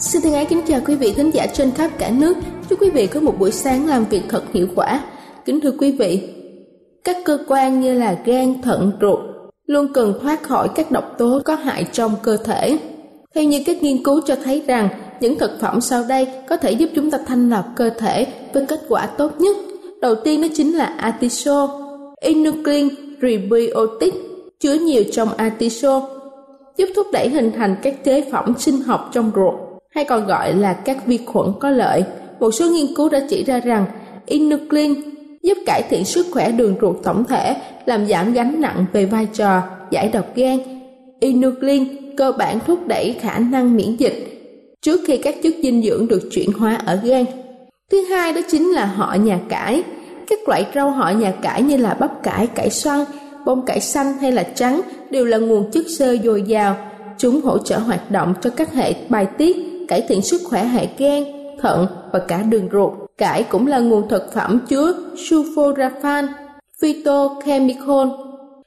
Xin thân ái kính chào quý vị khán giả trên khắp cả nước. Chúc quý vị có một buổi sáng làm việc thật hiệu quả. Kính thưa quý vị, các cơ quan như là gan, thận, ruột luôn cần thoát khỏi các độc tố có hại trong cơ thể. Theo như các nghiên cứu cho thấy rằng những thực phẩm sau đây có thể giúp chúng ta thanh lọc cơ thể với kết quả tốt nhất. Đầu tiên đó chính là artiso, inuclein prebiotic chứa nhiều trong artiso, giúp thúc đẩy hình thành các chế phẩm sinh học trong ruột hay còn gọi là các vi khuẩn có lợi. Một số nghiên cứu đã chỉ ra rằng inuclein giúp cải thiện sức khỏe đường ruột tổng thể, làm giảm gánh nặng về vai trò giải độc gan. Inuclein cơ bản thúc đẩy khả năng miễn dịch trước khi các chất dinh dưỡng được chuyển hóa ở gan. Thứ hai đó chính là họ nhà cải. Các loại rau họ nhà cải như là bắp cải, cải xoăn, bông cải xanh hay là trắng đều là nguồn chất xơ dồi dào. Chúng hỗ trợ hoạt động cho các hệ bài tiết, cải thiện sức khỏe hệ gan, thận và cả đường ruột. Cải cũng là nguồn thực phẩm chứa sulforaphane, phytochemical,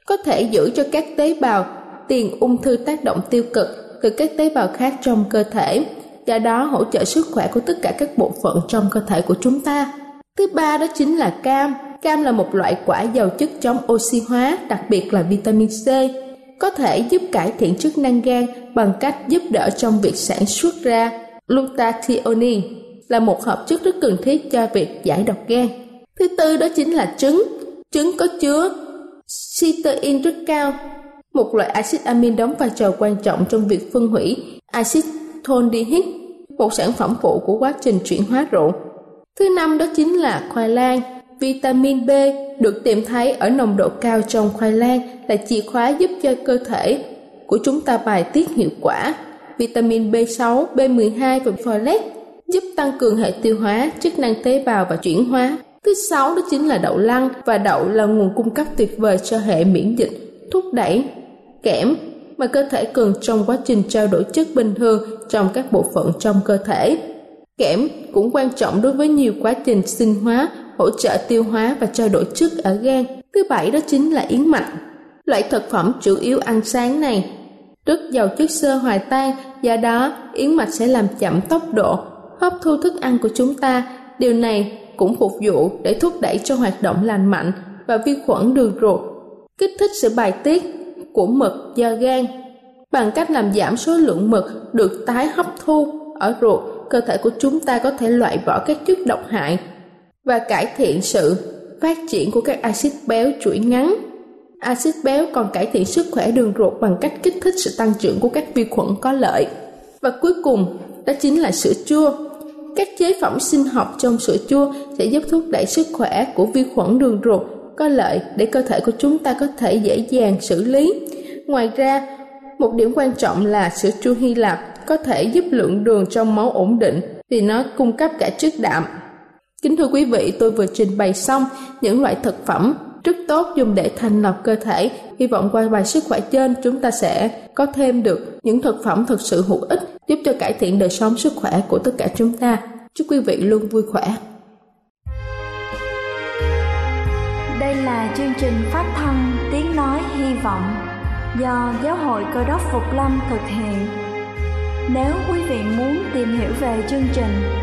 có thể giữ cho các tế bào tiền ung thư tác động tiêu cực từ các tế bào khác trong cơ thể, do đó hỗ trợ sức khỏe của tất cả các bộ phận trong cơ thể của chúng ta. Thứ ba đó chính là cam. Cam là một loại quả giàu chất chống oxy hóa, đặc biệt là vitamin C, có thể giúp cải thiện chức năng gan bằng cách giúp đỡ trong việc sản xuất ra glutathione là một hợp chất rất cần thiết cho việc giải độc gan. Thứ tư đó chính là trứng. Trứng có chứa cysteine rất cao, một loại axit amin đóng vai trò quan trọng trong việc phân hủy axit thondihic, một sản phẩm phụ của quá trình chuyển hóa rượu. Thứ năm đó chính là khoai lang. Vitamin B được tìm thấy ở nồng độ cao trong khoai lang là chìa khóa giúp cho cơ thể của chúng ta bài tiết hiệu quả. Vitamin B6, B12 và folate giúp tăng cường hệ tiêu hóa, chức năng tế bào và chuyển hóa. Thứ sáu đó chính là đậu lăng và đậu là nguồn cung cấp tuyệt vời cho hệ miễn dịch, thúc đẩy kẽm mà cơ thể cần trong quá trình trao đổi chất bình thường trong các bộ phận trong cơ thể. Kẽm cũng quan trọng đối với nhiều quá trình sinh hóa, hỗ trợ tiêu hóa và trao đổi chất ở gan. Thứ bảy đó chính là yến mạch. Loại thực phẩm chủ yếu ăn sáng này rất giàu chất xơ hòa tan, do đó yến mạch sẽ làm chậm tốc độ hấp thu thức ăn của chúng ta. Điều này cũng phục vụ để thúc đẩy cho hoạt động lành mạnh và vi khuẩn đường ruột, kích thích sự bài tiết của mực do gan. Bằng cách làm giảm số lượng mực được tái hấp thu ở ruột, cơ thể của chúng ta có thể loại bỏ các chất độc hại và cải thiện sự phát triển của các axit béo chuỗi ngắn. Axit béo còn cải thiện sức khỏe đường ruột bằng cách kích thích sự tăng trưởng của các vi khuẩn có lợi. Và cuối cùng, đó chính là sữa chua. Các chế phẩm sinh học trong sữa chua sẽ giúp thúc đẩy sức khỏe của vi khuẩn đường ruột có lợi để cơ thể của chúng ta có thể dễ dàng xử lý. Ngoài ra, một điểm quan trọng là sữa chua Hy Lạp có thể giúp lượng đường trong máu ổn định, vì nó cung cấp cả chất đạm. Kính thưa quý vị, tôi vừa trình bày xong những loại thực phẩm rất tốt dùng để thành lập cơ thể. Hy vọng qua bài sức khỏe trên chúng ta sẽ có thêm được những thực phẩm thực sự hữu ích giúp cho cải thiện đời sống sức khỏe của tất cả chúng ta. Chúc quý vị luôn vui khỏe. Đây là chương trình phát thanh Tiếng Nói Hy Vọng do Giáo hội Cơ đốc Phục Lâm thực hiện. Nếu quý vị muốn tìm hiểu về chương trình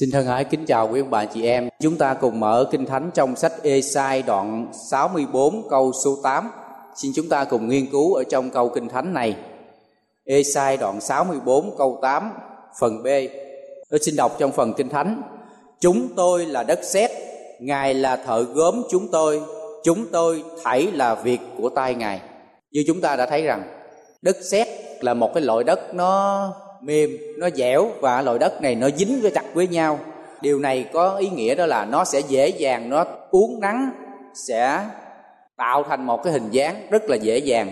Xin thân ái kính chào quý ông bà chị em. Chúng ta cùng mở Kinh Thánh trong sách Ê-sai đoạn 64 câu số 8. Xin chúng ta cùng nghiên cứu ở trong câu Kinh Thánh này. Ê-sai đoạn 64 câu 8 phần B. Tôi xin đọc trong phần Kinh Thánh. Chúng tôi là đất sét, Ngài là thợ gốm chúng tôi, chúng tôi thảy là việc của tay Ngài. Như chúng ta đã thấy rằng đất sét là một cái loại đất nó mềm, nó dẻo và loại đất này nó dính với chặt với nhau. Điều này có ý nghĩa đó là nó sẽ dễ dàng, nó uốn nắng sẽ tạo thành một cái hình dáng rất là dễ dàng.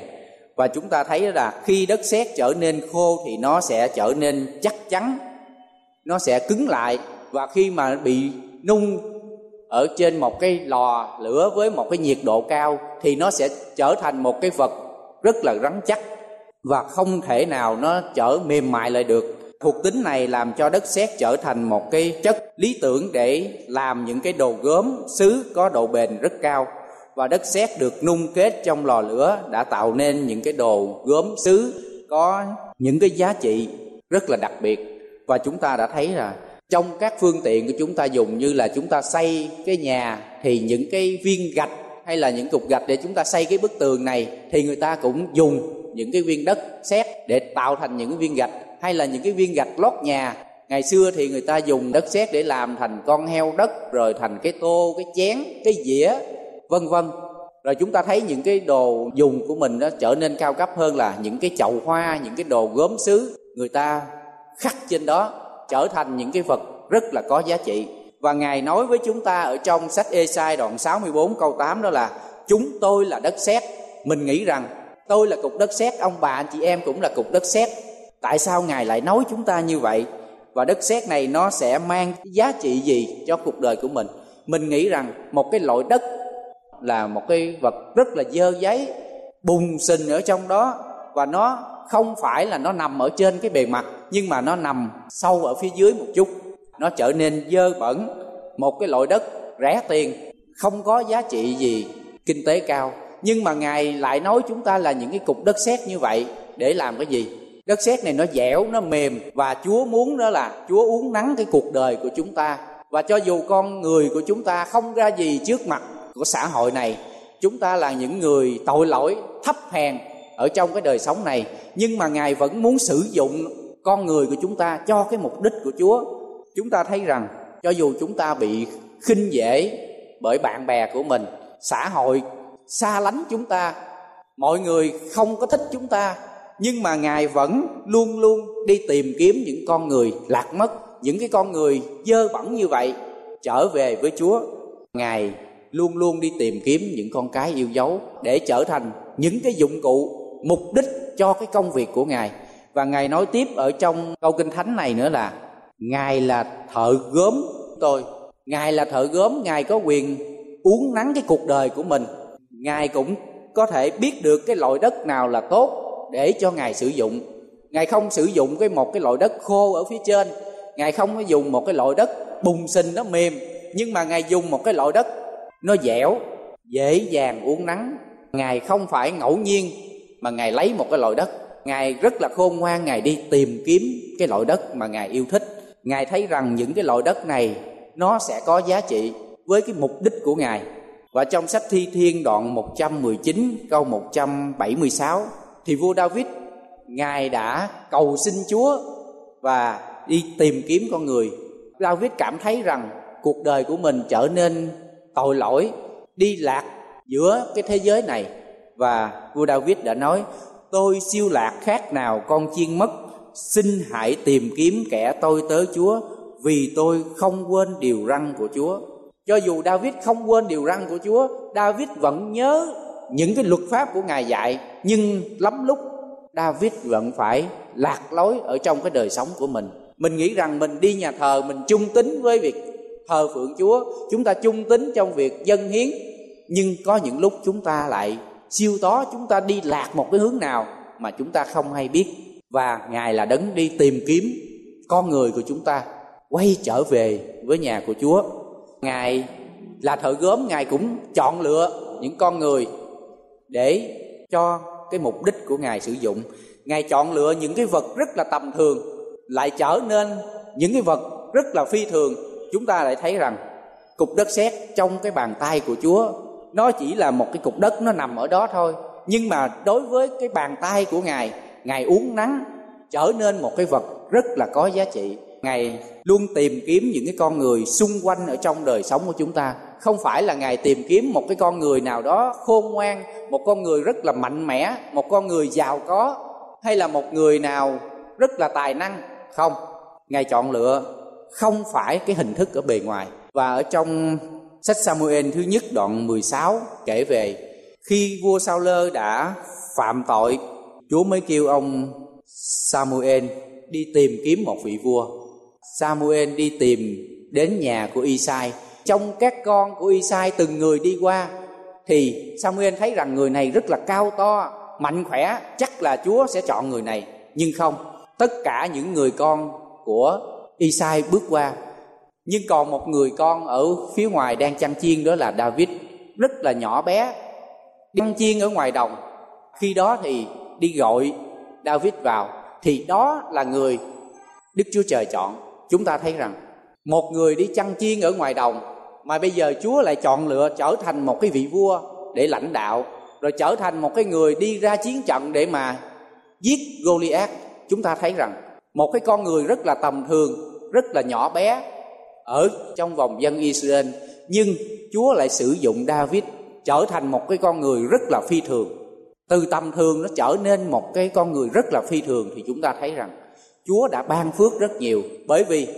Và chúng ta thấy là khi đất sét trở nên khô thì nó sẽ trở nên chắc chắn, nó sẽ cứng lại. Và khi mà bị nung ở trên một cái lò lửa với một cái nhiệt độ cao thì nó sẽ trở thành một cái vật rất là rắn chắc và không thể nào nó trở mềm mại lại được. Thuộc tính này làm cho đất sét trở thành một cái chất lý tưởng để làm những cái đồ gốm sứ có độ bền rất cao. Và đất sét được nung kết trong lò lửa đã tạo nên những cái đồ gốm sứ có những cái giá trị rất là đặc biệt. Và chúng ta đã thấy là trong các phương tiện của chúng ta dùng như là chúng ta xây cái nhà thì những cái viên gạch hay là những cục gạch để chúng ta xây cái bức tường này thì người ta cũng dùng những cái viên đất sét để tạo thành những cái viên gạch, hay là những cái viên gạch lót nhà. Ngày xưa thì người ta dùng đất sét để làm thành con heo đất, rồi thành cái tô, cái chén, cái dĩa, vân vân. Rồi chúng ta thấy những cái đồ dùng của mình nó trở nên cao cấp hơn là những cái chậu hoa, những cái đồ gốm sứ người ta khắc trên đó trở thành những cái vật rất là có giá trị. Và Ngài nói với chúng ta ở trong sách Esai đoạn 64 câu 8 đó là, Chúng tôi là đất sét. Mình nghĩ rằng tôi là cục đất sét, Ông bà, anh chị em cũng là cục đất sét. Tại sao Ngài lại nói chúng ta như vậy? Và đất sét này nó sẽ mang giá trị gì cho cuộc đời của mình? Mình nghĩ rằng một cái loại đất là một cái vật rất là dơ giấy, bùng sình ở trong đó. Và nó không phải là nó nằm ở trên cái bề mặt, nhưng mà nó nằm sâu ở phía dưới một chút. Nó trở nên dơ bẩn, một cái loại đất rẻ tiền, không có giá trị gì kinh tế cao nhưng mà ngài lại nói chúng ta là những cái cục đất sét như vậy để làm cái gì? Đất sét này nó dẻo, nó mềm và chúa muốn đó là chúa uống nắng cái cuộc đời của chúng ta. Và cho dù con người của chúng ta không ra gì trước mặt của xã hội này, chúng ta là những người tội lỗi, thấp hèn ở trong cái đời sống này. Nhưng mà ngài vẫn muốn sử dụng con người của chúng ta cho cái mục đích của chúa. Chúng ta thấy rằng, cho dù chúng ta bị khinh dễ bởi bạn bè của mình, xã hội xa lánh chúng ta. Mọi người không có thích chúng ta, nhưng mà ngài vẫn luôn luôn đi tìm kiếm những con người lạc mất, những cái con người dơ bẩn như vậy, trở về với chúa. Ngài luôn luôn đi tìm kiếm những con cái yêu dấu để trở thành những cái dụng cụ, mục đích cho cái công việc của ngài. Và ngài nói tiếp ở trong câu kinh thánh này nữa là, ngài là thợ gốm tôi. Ngài là thợ gốm, ngài có quyền uống nắng cái cuộc đời của mình ngài cũng có thể biết được cái loại đất nào là tốt để cho ngài sử dụng. Ngài không sử dụng cái một cái loại đất khô ở phía trên. Ngài không có dùng một cái loại đất bùng sinh nó mềm, nhưng mà ngài dùng một cái loại đất nó dẻo, dễ dàng uống nắng ngài không phải ngẫu nhiên mà ngài lấy một cái loại đất. Ngài rất là khôn ngoan, ngài đi tìm kiếm cái loại đất mà ngài yêu thích. Ngài thấy rằng những cái loại đất này nó sẽ có giá trị với cái mục đích của ngài và trong sách Thi Thiên đoạn 119 câu 176 thì vua David ngài đã cầu xin Chúa và đi tìm kiếm con người. David cảm thấy rằng cuộc đời của mình trở nên tội lỗi, đi lạc giữa cái thế giới này và vua David đã nói tôi siêu lạc khác nào con chiên mất xin hãy tìm kiếm kẻ tôi tới Chúa vì tôi không quên điều răn của Chúa. Cho dù David không quên điều răn của Chúa, David vẫn nhớ những cái luật pháp của Ngài dạy, nhưng lắm lúc David vẫn phải lạc lối ở trong cái đời sống của mình. Mình nghĩ rằng mình đi nhà thờ mình chung tính với việc thờ phượng Chúa, chúng ta chung tính trong việc dân hiến, nhưng có những lúc chúng ta lại siêu tó chúng ta đi lạc một cái hướng nào mà chúng ta không hay biết. Và ngài là đấng đi tìm kiếm con người của chúng ta quay trở về với nhà của chúa ngài là thợ gốm, ngài cũng chọn lựa những con người để cho cái mục đích của ngài sử dụng. Ngài chọn lựa những cái vật rất là tầm thường, lại trở nên những cái vật rất là phi thường. Chúng ta lại thấy rằng cục đất sét trong cái bàn tay của chúa, nó chỉ là một cái cục đất, nó nằm ở đó thôi. Nhưng mà đối với cái bàn tay của ngài ngài uống nắng trở nên một cái vật rất là có giá trị ngài luôn tìm kiếm những cái con người xung quanh ở trong đời sống của chúng ta. Không phải là ngài tìm kiếm một cái con người nào đó khôn ngoan, một con người rất là mạnh mẽ, một con người giàu có, hay là một người nào rất là tài năng. Không, ngài chọn lựa không phải cái hình thức ở bề ngoài. Và ở trong sách Samuel thứ nhất đoạn 16 kể về khi vua Sao Lơ đã phạm tội, Chúa mới kêu ông Samuel đi tìm kiếm một vị vua. Samuel đi tìm đến nhà của Isai. Trong các con của Isai từng người đi qua thì Samuel thấy rằng người này rất là cao to, mạnh khỏe, chắc là Chúa sẽ chọn người này. Nhưng không, tất cả những người con của Isai bước qua nhưng còn một người con ở phía ngoài đang chăn chiên đó là David rất là nhỏ bé chăn chiên ở ngoài đồng khi đó thì đi gọi David vào thì đó là người Đức Chúa Trời chọn chúng ta thấy rằng một người đi chăn chiên ở ngoài đồng mà bây giờ Chúa lại chọn lựa trở thành một cái vị vua để lãnh đạo, rồi trở thành một cái người đi ra chiến trận để mà giết Goliath, chúng ta thấy rằng một cái con người rất là tầm thường, rất là nhỏ bé ở trong vòng dân Israel, nhưng Chúa lại sử dụng David trở thành một cái con người rất là phi thường. Từ tầm thường nó trở nên một cái con người rất là phi thường thì chúng ta thấy rằng Chúa đã ban phước rất nhiều bởi vì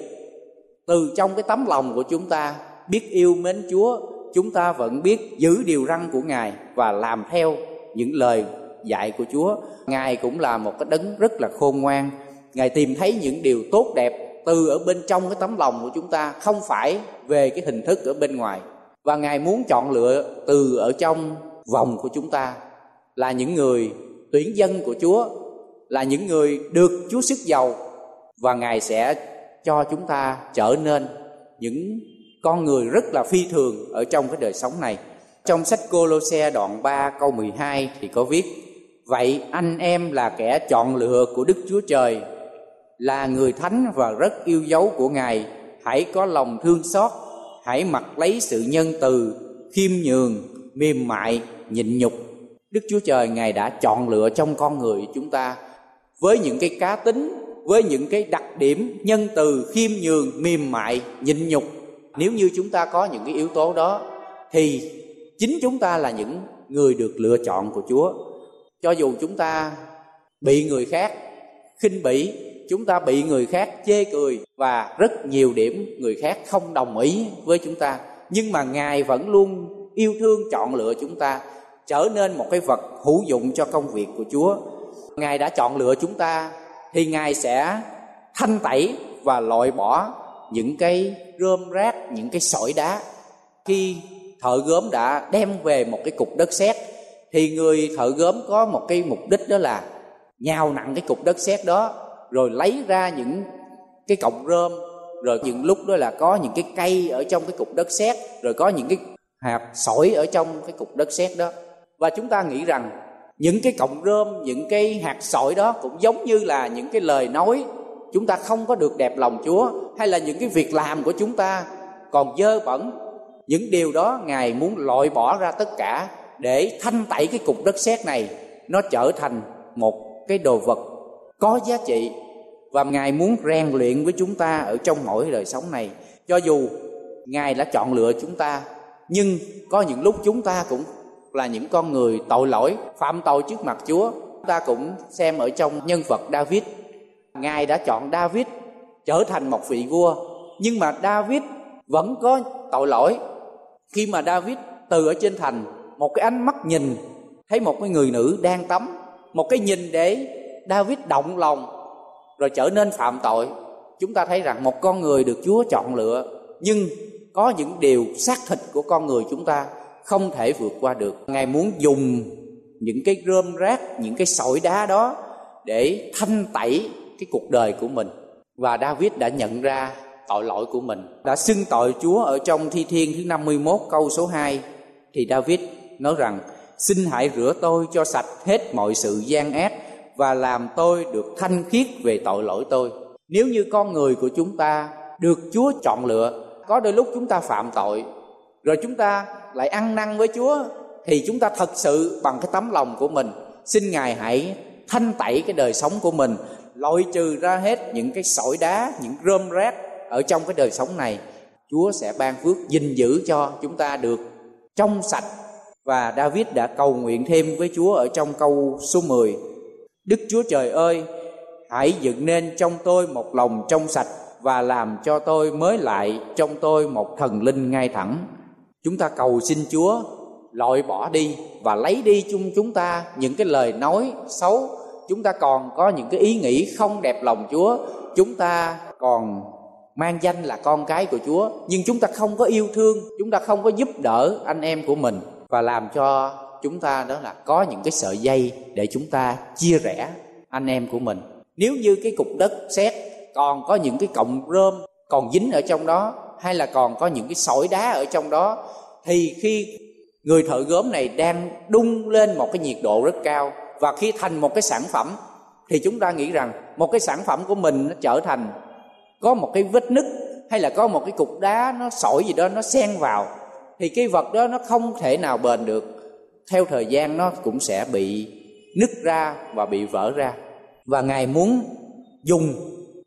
từ trong cái tấm lòng của chúng ta biết yêu mến Chúa chúng ta vẫn biết giữ điều răn của Ngài và làm theo những lời dạy của Chúa. Ngài cũng là một cái đấng rất là khôn ngoan. Ngài tìm thấy những điều tốt đẹp từ ở bên trong cái tấm lòng của chúng ta, không phải về cái hình thức ở bên ngoài. Và Ngài muốn chọn lựa từ ở trong vòng của chúng ta là những người tuyển dân của Chúa, là những người được Chúa sức giàu và Ngài sẽ cho chúng ta trở nên những con người rất là phi thường ở trong cái đời sống này. Trong sách Cô-lô-xe đoạn 3 câu 12 thì có viết Vậy anh em là kẻ chọn lựa của Đức Chúa Trời Là người thánh và rất yêu dấu của Ngài Hãy có lòng thương xót Hãy mặc lấy sự nhân từ Khiêm nhường, mềm mại, nhịn nhục Đức Chúa Trời Ngài đã chọn lựa trong con người chúng ta với những cái cá tính Với những cái đặc điểm nhân từ khiêm nhường, mềm mại, nhịn nhục Nếu như chúng ta có những cái yếu tố đó Thì chính chúng ta là những người được lựa chọn của Chúa. Cho dù chúng ta bị người khác khinh bỉ, chúng ta bị người khác chê cười và rất nhiều điểm người khác không đồng ý với chúng ta, nhưng mà Ngài vẫn luôn yêu thương chọn lựa chúng ta trở nên một cái vật hữu dụng cho công việc của Chúa. Ngài đã chọn lựa chúng ta thì Ngài sẽ thanh tẩy và loại bỏ những cái rơm rác, những cái sỏi đá. Khi thợ gốm đã đem về một cái cục đất sét thì người thợ gốm có một cái mục đích đó là nhào nặng cái cục đất sét đó rồi lấy ra những cái cọng rơm rồi những lúc đó là có những cái cây ở trong cái cục đất sét rồi có những cái hạt sỏi ở trong cái cục đất sét đó và chúng ta nghĩ rằng những cái cọng rơm, những cái hạt sỏi đó cũng giống như là những cái lời nói chúng ta không có được đẹp lòng chúa, hay là những cái việc làm của chúng ta còn dơ bẩn. Những điều đó ngài muốn loại bỏ ra tất cả để thanh tẩy cái cục đất sét này. Nó trở thành một cái đồ vật có giá trị và ngài muốn rèn luyện với chúng ta ở trong mỗi đời sống này. Cho dù ngài đã chọn lựa chúng ta, nhưng có những lúc chúng ta cũng là những con người tội lỗi, phạm tội trước mặt chúa. Chúng ta cũng xem ở trong nhân vật david. Ngài đã chọn david trở thành một vị vua, nhưng mà david vẫn có tội lỗi. Khi mà David từ ở trên thành, một cái ánh mắt nhìn, thấy một cái người nữ đang tắm, một cái nhìn để David động lòng, rồi trở nên phạm tội. Chúng ta thấy rằng một con người được Chúa chọn lựa, nhưng có những điều xác thịt của con người chúng ta không thể vượt qua được. Ngài muốn dùng những cái rơm rác, những cái sỏi đá đó để thanh tẩy cái cuộc đời của mình. Và David đã nhận ra tội lỗi của mình. Đã xưng tội Chúa ở trong thi thiên thứ 51 câu số 2 thì David nói rằng, xin hãy rửa tôi cho sạch hết mọi sự gian ác và làm tôi được thanh khiết về tội lỗi tôi. Nếu như con người của chúng ta được Chúa chọn lựa, có đôi lúc chúng ta phạm tội, rồi chúng ta lại ăn năn với Chúa, thì chúng ta thật sự bằng cái tấm lòng của mình. Xin Ngài hãy thanh tẩy cái đời sống của mình, loại trừ ra hết những cái sỏi đá, những rơm rác ở trong cái đời sống này. Chúa sẽ ban phước gìn giữ cho chúng ta được trong sạch. Và David đã cầu nguyện thêm với Chúa ở trong câu số 10 Đức Chúa Trời ơi, hãy dựng nên trong tôi một lòng trong sạch và làm cho tôi mới lại trong tôi một thần linh ngay thẳng chúng ta cầu xin Chúa loại bỏ đi và lấy đi chung chúng ta những cái lời nói xấu. Chúng ta còn có những cái ý nghĩ không đẹp lòng Chúa. Chúng ta còn mang danh là con cái của Chúa. Nhưng chúng ta không có yêu thương, chúng ta không có giúp đỡ anh em của mình. Và làm cho chúng ta đó là có những cái sợi dây để chúng ta chia rẽ anh em của mình. nếu như cái cục đất sét còn có những cái cọng rơm còn dính ở trong đó hay là còn có những cái sỏi đá ở trong đó, thì khi người thợ gốm này đang đun lên một cái nhiệt độ rất cao, và khi thành một cái sản phẩm, thì chúng ta nghĩ rằng một cái sản phẩm của mình nó trở thành có một cái vết nứt, hay là có một cái cục đá nó sỏi gì đó nó xen vào, thì cái vật đó nó không thể nào bền được. Theo thời gian nó cũng sẽ bị nứt ra và bị vỡ ra. Và ngài muốn dùng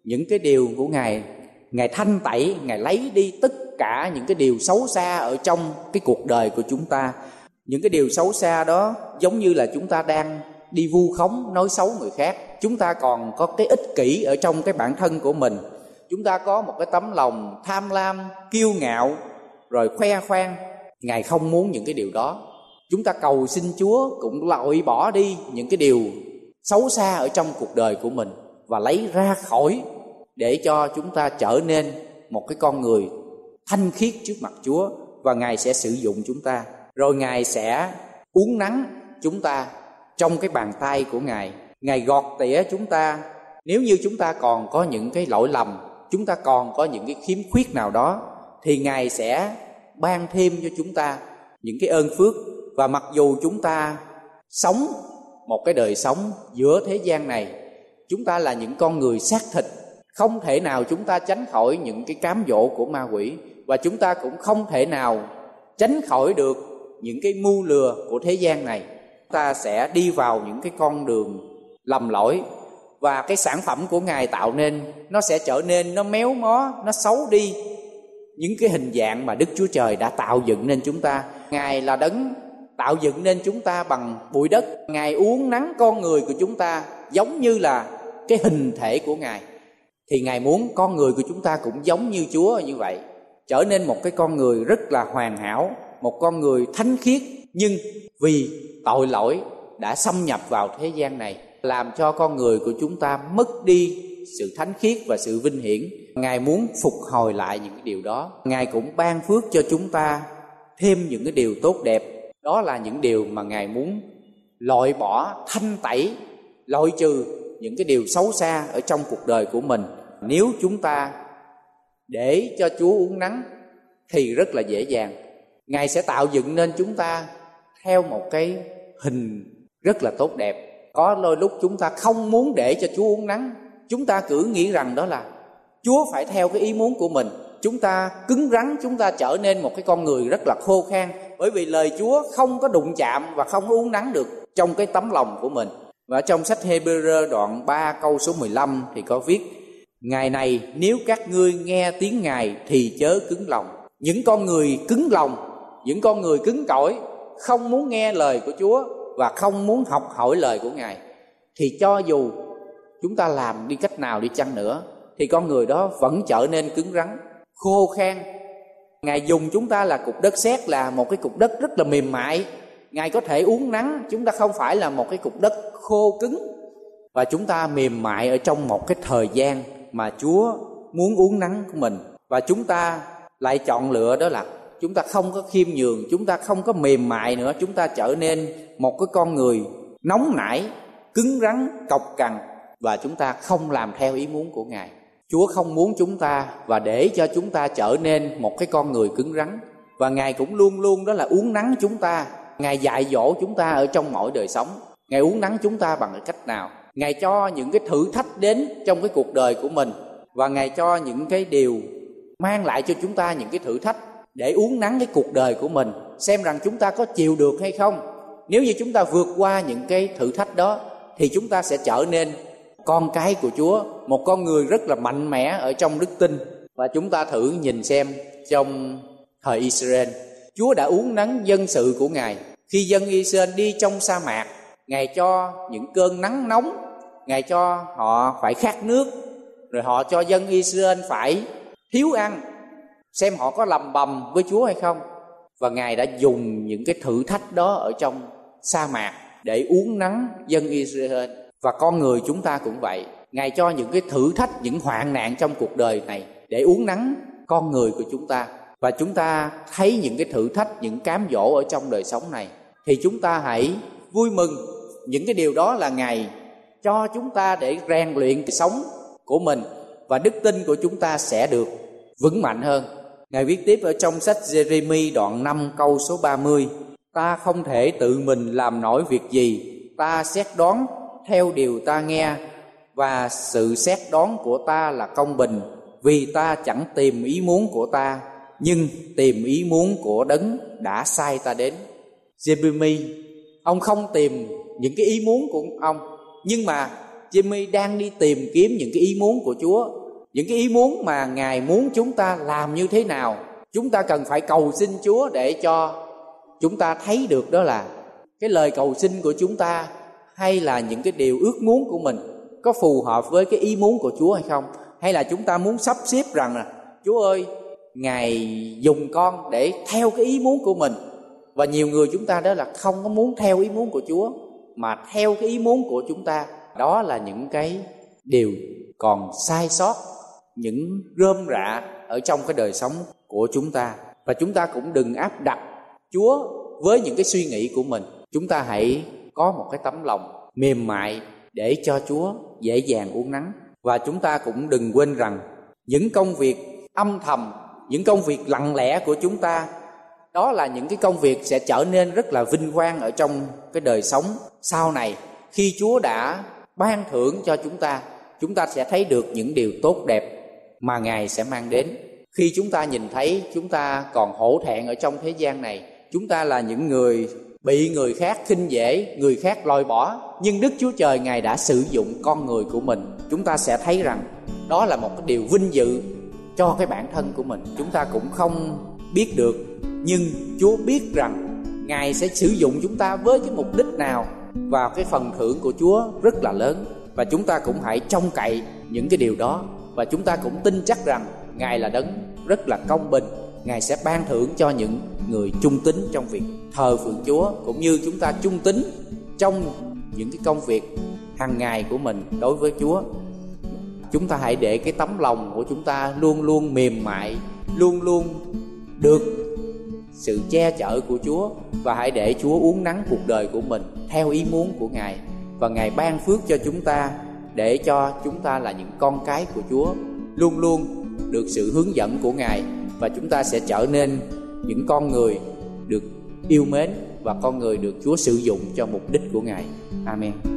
những cái điều của ngài ngài thanh tẩy, ngài lấy đi tất cả những cái điều xấu xa ở trong cái cuộc đời của chúng ta. Những cái điều xấu xa đó giống như là chúng ta đang đi vu khống, nói xấu người khác. Chúng ta còn có cái ích kỷ ở trong cái bản thân của mình. Chúng ta có một cái tấm lòng tham lam, kiêu ngạo, rồi khoe khoang. Ngài không muốn những cái điều đó. Chúng ta cầu xin chúa cũng loại bỏ đi những cái điều xấu xa ở trong cuộc đời của mình và lấy ra khỏi để cho chúng ta trở nên một cái con người thanh khiết trước mặt chúa và ngài sẽ sử dụng chúng ta. Rồi ngài sẽ uống nắng chúng ta trong cái bàn tay của ngài. Ngài gọt tỉa chúng ta. Nếu như chúng ta còn có những cái lỗi lầm, chúng ta còn có những cái khiếm khuyết nào đó, thì ngài sẽ ban thêm cho chúng ta những cái ơn phước. Và mặc dù chúng ta sống một cái đời sống giữa thế gian này, chúng ta là những con người xác thịt không thể nào chúng ta tránh khỏi những cái cám dỗ của ma quỷ. Và chúng ta cũng không thể nào tránh khỏi được những cái mưu lừa của thế gian này. Ta sẽ đi vào những cái con đường lầm lỗi. Và cái sản phẩm của ngài tạo nên, nó sẽ trở nên, nó méo mó, nó xấu đi. Những cái hình dạng mà đức chúa trời đã tạo dựng nên chúng ta. Ngài là đấng tạo dựng nên chúng ta bằng bụi đất. Ngài uống nắng con người của chúng ta giống như là cái hình thể của ngài thì ngài muốn con người của chúng ta cũng giống như chúa như vậy, trở nên một cái con người rất là hoàn hảo, một con người thánh khiết. Nhưng vì tội lỗi đã xâm nhập vào thế gian này, làm cho con người của chúng ta mất đi sự thánh khiết và sự vinh hiển. Ngài muốn phục hồi lại những cái điều đó. Ngài cũng ban phước cho chúng ta thêm những cái điều tốt đẹp. Đó là những điều mà ngài muốn loại bỏ, thanh tẩy, loại trừ những cái điều xấu xa ở trong cuộc đời của mình nếu chúng ta để cho chúa uống nắng thì rất là dễ dàng. Ngài sẽ tạo dựng nên chúng ta theo một cái hình rất là tốt đẹp. Có đôi lúc chúng ta không muốn để cho chúa uống nắng. Chúng ta cứ nghĩ rằng đó là chúa phải theo cái ý muốn của mình. Chúng ta cứng rắn, chúng ta trở nên một cái con người rất là khô khan. Bởi vì lời chúa không có đụng chạm và không uống nắng được trong cái tấm lòng của mình. Và trong sách Hebrew đoạn 3 câu số 15 thì có viết Ngày này, nếu các ngươi nghe tiếng Ngài thì chớ cứng lòng. Những con người cứng lòng, Những con người cứng cỏi, Không muốn nghe lời của Chúa Và không muốn học hỏi lời của Ngài, Thì cho dù chúng ta làm đi cách nào đi chăng nữa, Thì con người đó vẫn trở nên cứng rắn, Khô khan. Ngài dùng chúng ta là cục đất sét, là một cái cục đất rất là mềm mại. Ngài có thể uống nắng, Chúng ta không phải là một cái cục đất khô cứng. Và chúng ta mềm mại ở trong một cái thời gian mà Chúa muốn uống nắng của mình và chúng ta lại chọn lựa đó là chúng ta không có khiêm nhường, chúng ta không có mềm mại nữa, chúng ta trở nên một cái con người nóng nảy, cứng rắn, cọc cằn và chúng ta không làm theo ý muốn của Ngài. Chúa không muốn chúng ta và để cho chúng ta trở nên một cái con người cứng rắn và Ngài cũng luôn luôn đó là uống nắng chúng ta, Ngài dạy dỗ chúng ta ở trong mọi đời sống. Ngài uống nắng chúng ta bằng cách nào? Ngài cho những cái thử thách đến trong cái cuộc đời của mình, và ngài cho những cái điều mang lại cho chúng ta những cái thử thách để uống nắng cái cuộc đời của mình, xem rằng chúng ta có chịu được hay không. Nếu như chúng ta vượt qua những cái thử thách đó, thì chúng ta sẽ trở nên con cái của chúa, một con người rất là mạnh mẽ ở trong đức tin. Và chúng ta thử nhìn xem trong thời israel, chúa đã uống nắng dân sự của ngài. Khi dân israel đi trong sa mạc, ngài cho những cơn nắng nóng ngài cho họ phải khát nước, rồi họ cho dân Israel phải thiếu ăn, xem họ có lầm bầm với Chúa hay không. Và ngài đã dùng những cái thử thách đó ở trong sa mạc để uống nắng dân Israel. Và con người chúng ta cũng vậy. Ngài cho những cái thử thách, những hoạn nạn trong cuộc đời này để uống nắng con người của chúng ta. Và chúng ta thấy những cái thử thách, những cám dỗ ở trong đời sống này. Thì chúng ta hãy vui mừng. Những cái điều đó là ngài cho chúng ta để rèn luyện cái sống của mình và đức tin của chúng ta sẽ được vững mạnh hơn. Ngài viết tiếp ở trong sách Jeremy đoạn 5 câu số 30 Ta không thể tự mình làm nổi việc gì, Ta xét đoán theo điều ta nghe, Và sự xét đoán của ta là công bình, Vì ta chẳng tìm ý muốn của ta, Nhưng tìm ý muốn của đấng đã sai ta đến Jeremy Ông không tìm những cái ý muốn của ông nhưng mà Jimmy đang đi tìm kiếm những cái ý muốn của Chúa. Những cái ý muốn mà ngài muốn chúng ta làm như thế nào. Chúng ta cần phải cầu xin chúa để cho chúng ta thấy được đó là cái lời cầu xin của chúng ta hay là những cái điều ước muốn của mình có phù hợp với cái ý muốn của chúa hay không? Hay là chúng ta muốn sắp xếp rằng là, chúa ơi, ngài dùng con để theo cái ý muốn của mình. Và nhiều người chúng ta đó là không có muốn theo ý muốn của chúa mà theo cái ý muốn của chúng ta đó là những cái điều còn sai sót những rơm rạ ở trong cái đời sống của chúng ta và chúng ta cũng đừng áp đặt Chúa với những cái suy nghĩ của mình. Chúng ta hãy có một cái tấm lòng mềm mại để cho Chúa dễ dàng uống nắng và chúng ta cũng đừng quên rằng những công việc âm thầm, những công việc lặng lẽ của chúng ta đó là những cái công việc sẽ trở nên rất là vinh quang ở trong cái đời sống sau này khi Chúa đã ban thưởng cho chúng ta chúng ta sẽ thấy được những điều tốt đẹp mà Ngài sẽ mang đến. Khi chúng ta nhìn thấy chúng ta còn hổ thẹn ở trong thế gian này, chúng ta là những người bị người khác khinh dễ, người khác lôi bỏ, nhưng Đức Chúa Trời Ngài đã sử dụng con người của mình. Chúng ta sẽ thấy rằng đó là một cái điều vinh dự cho cái bản thân của mình. Chúng ta cũng không biết được, nhưng Chúa biết rằng Ngài sẽ sử dụng chúng ta với cái mục đích nào và cái phần thưởng của Chúa rất là lớn. Và chúng ta cũng hãy trông cậy những cái điều đó. Và chúng ta cũng tin chắc rằng ngài là đấng rất là công bình. Ngài sẽ ban thưởng cho những người trung tín trong việc thờ phượng chúa cũng như chúng ta trung tín trong những cái công việc hàng ngày của mình đối với chúa. Chúng ta hãy để cái tấm lòng của chúng ta luôn luôn mềm mại luôn luôn được sự che chở của Chúa và hãy để Chúa uống nắng cuộc đời của mình theo ý muốn của Ngài và Ngài ban phước cho chúng ta, để cho chúng ta là những con cái của Chúa luôn luôn được sự hướng dẫn của Ngài và chúng ta sẽ trở nên những con người được yêu mến và con người được Chúa sử dụng cho mục đích của Ngài. Amen.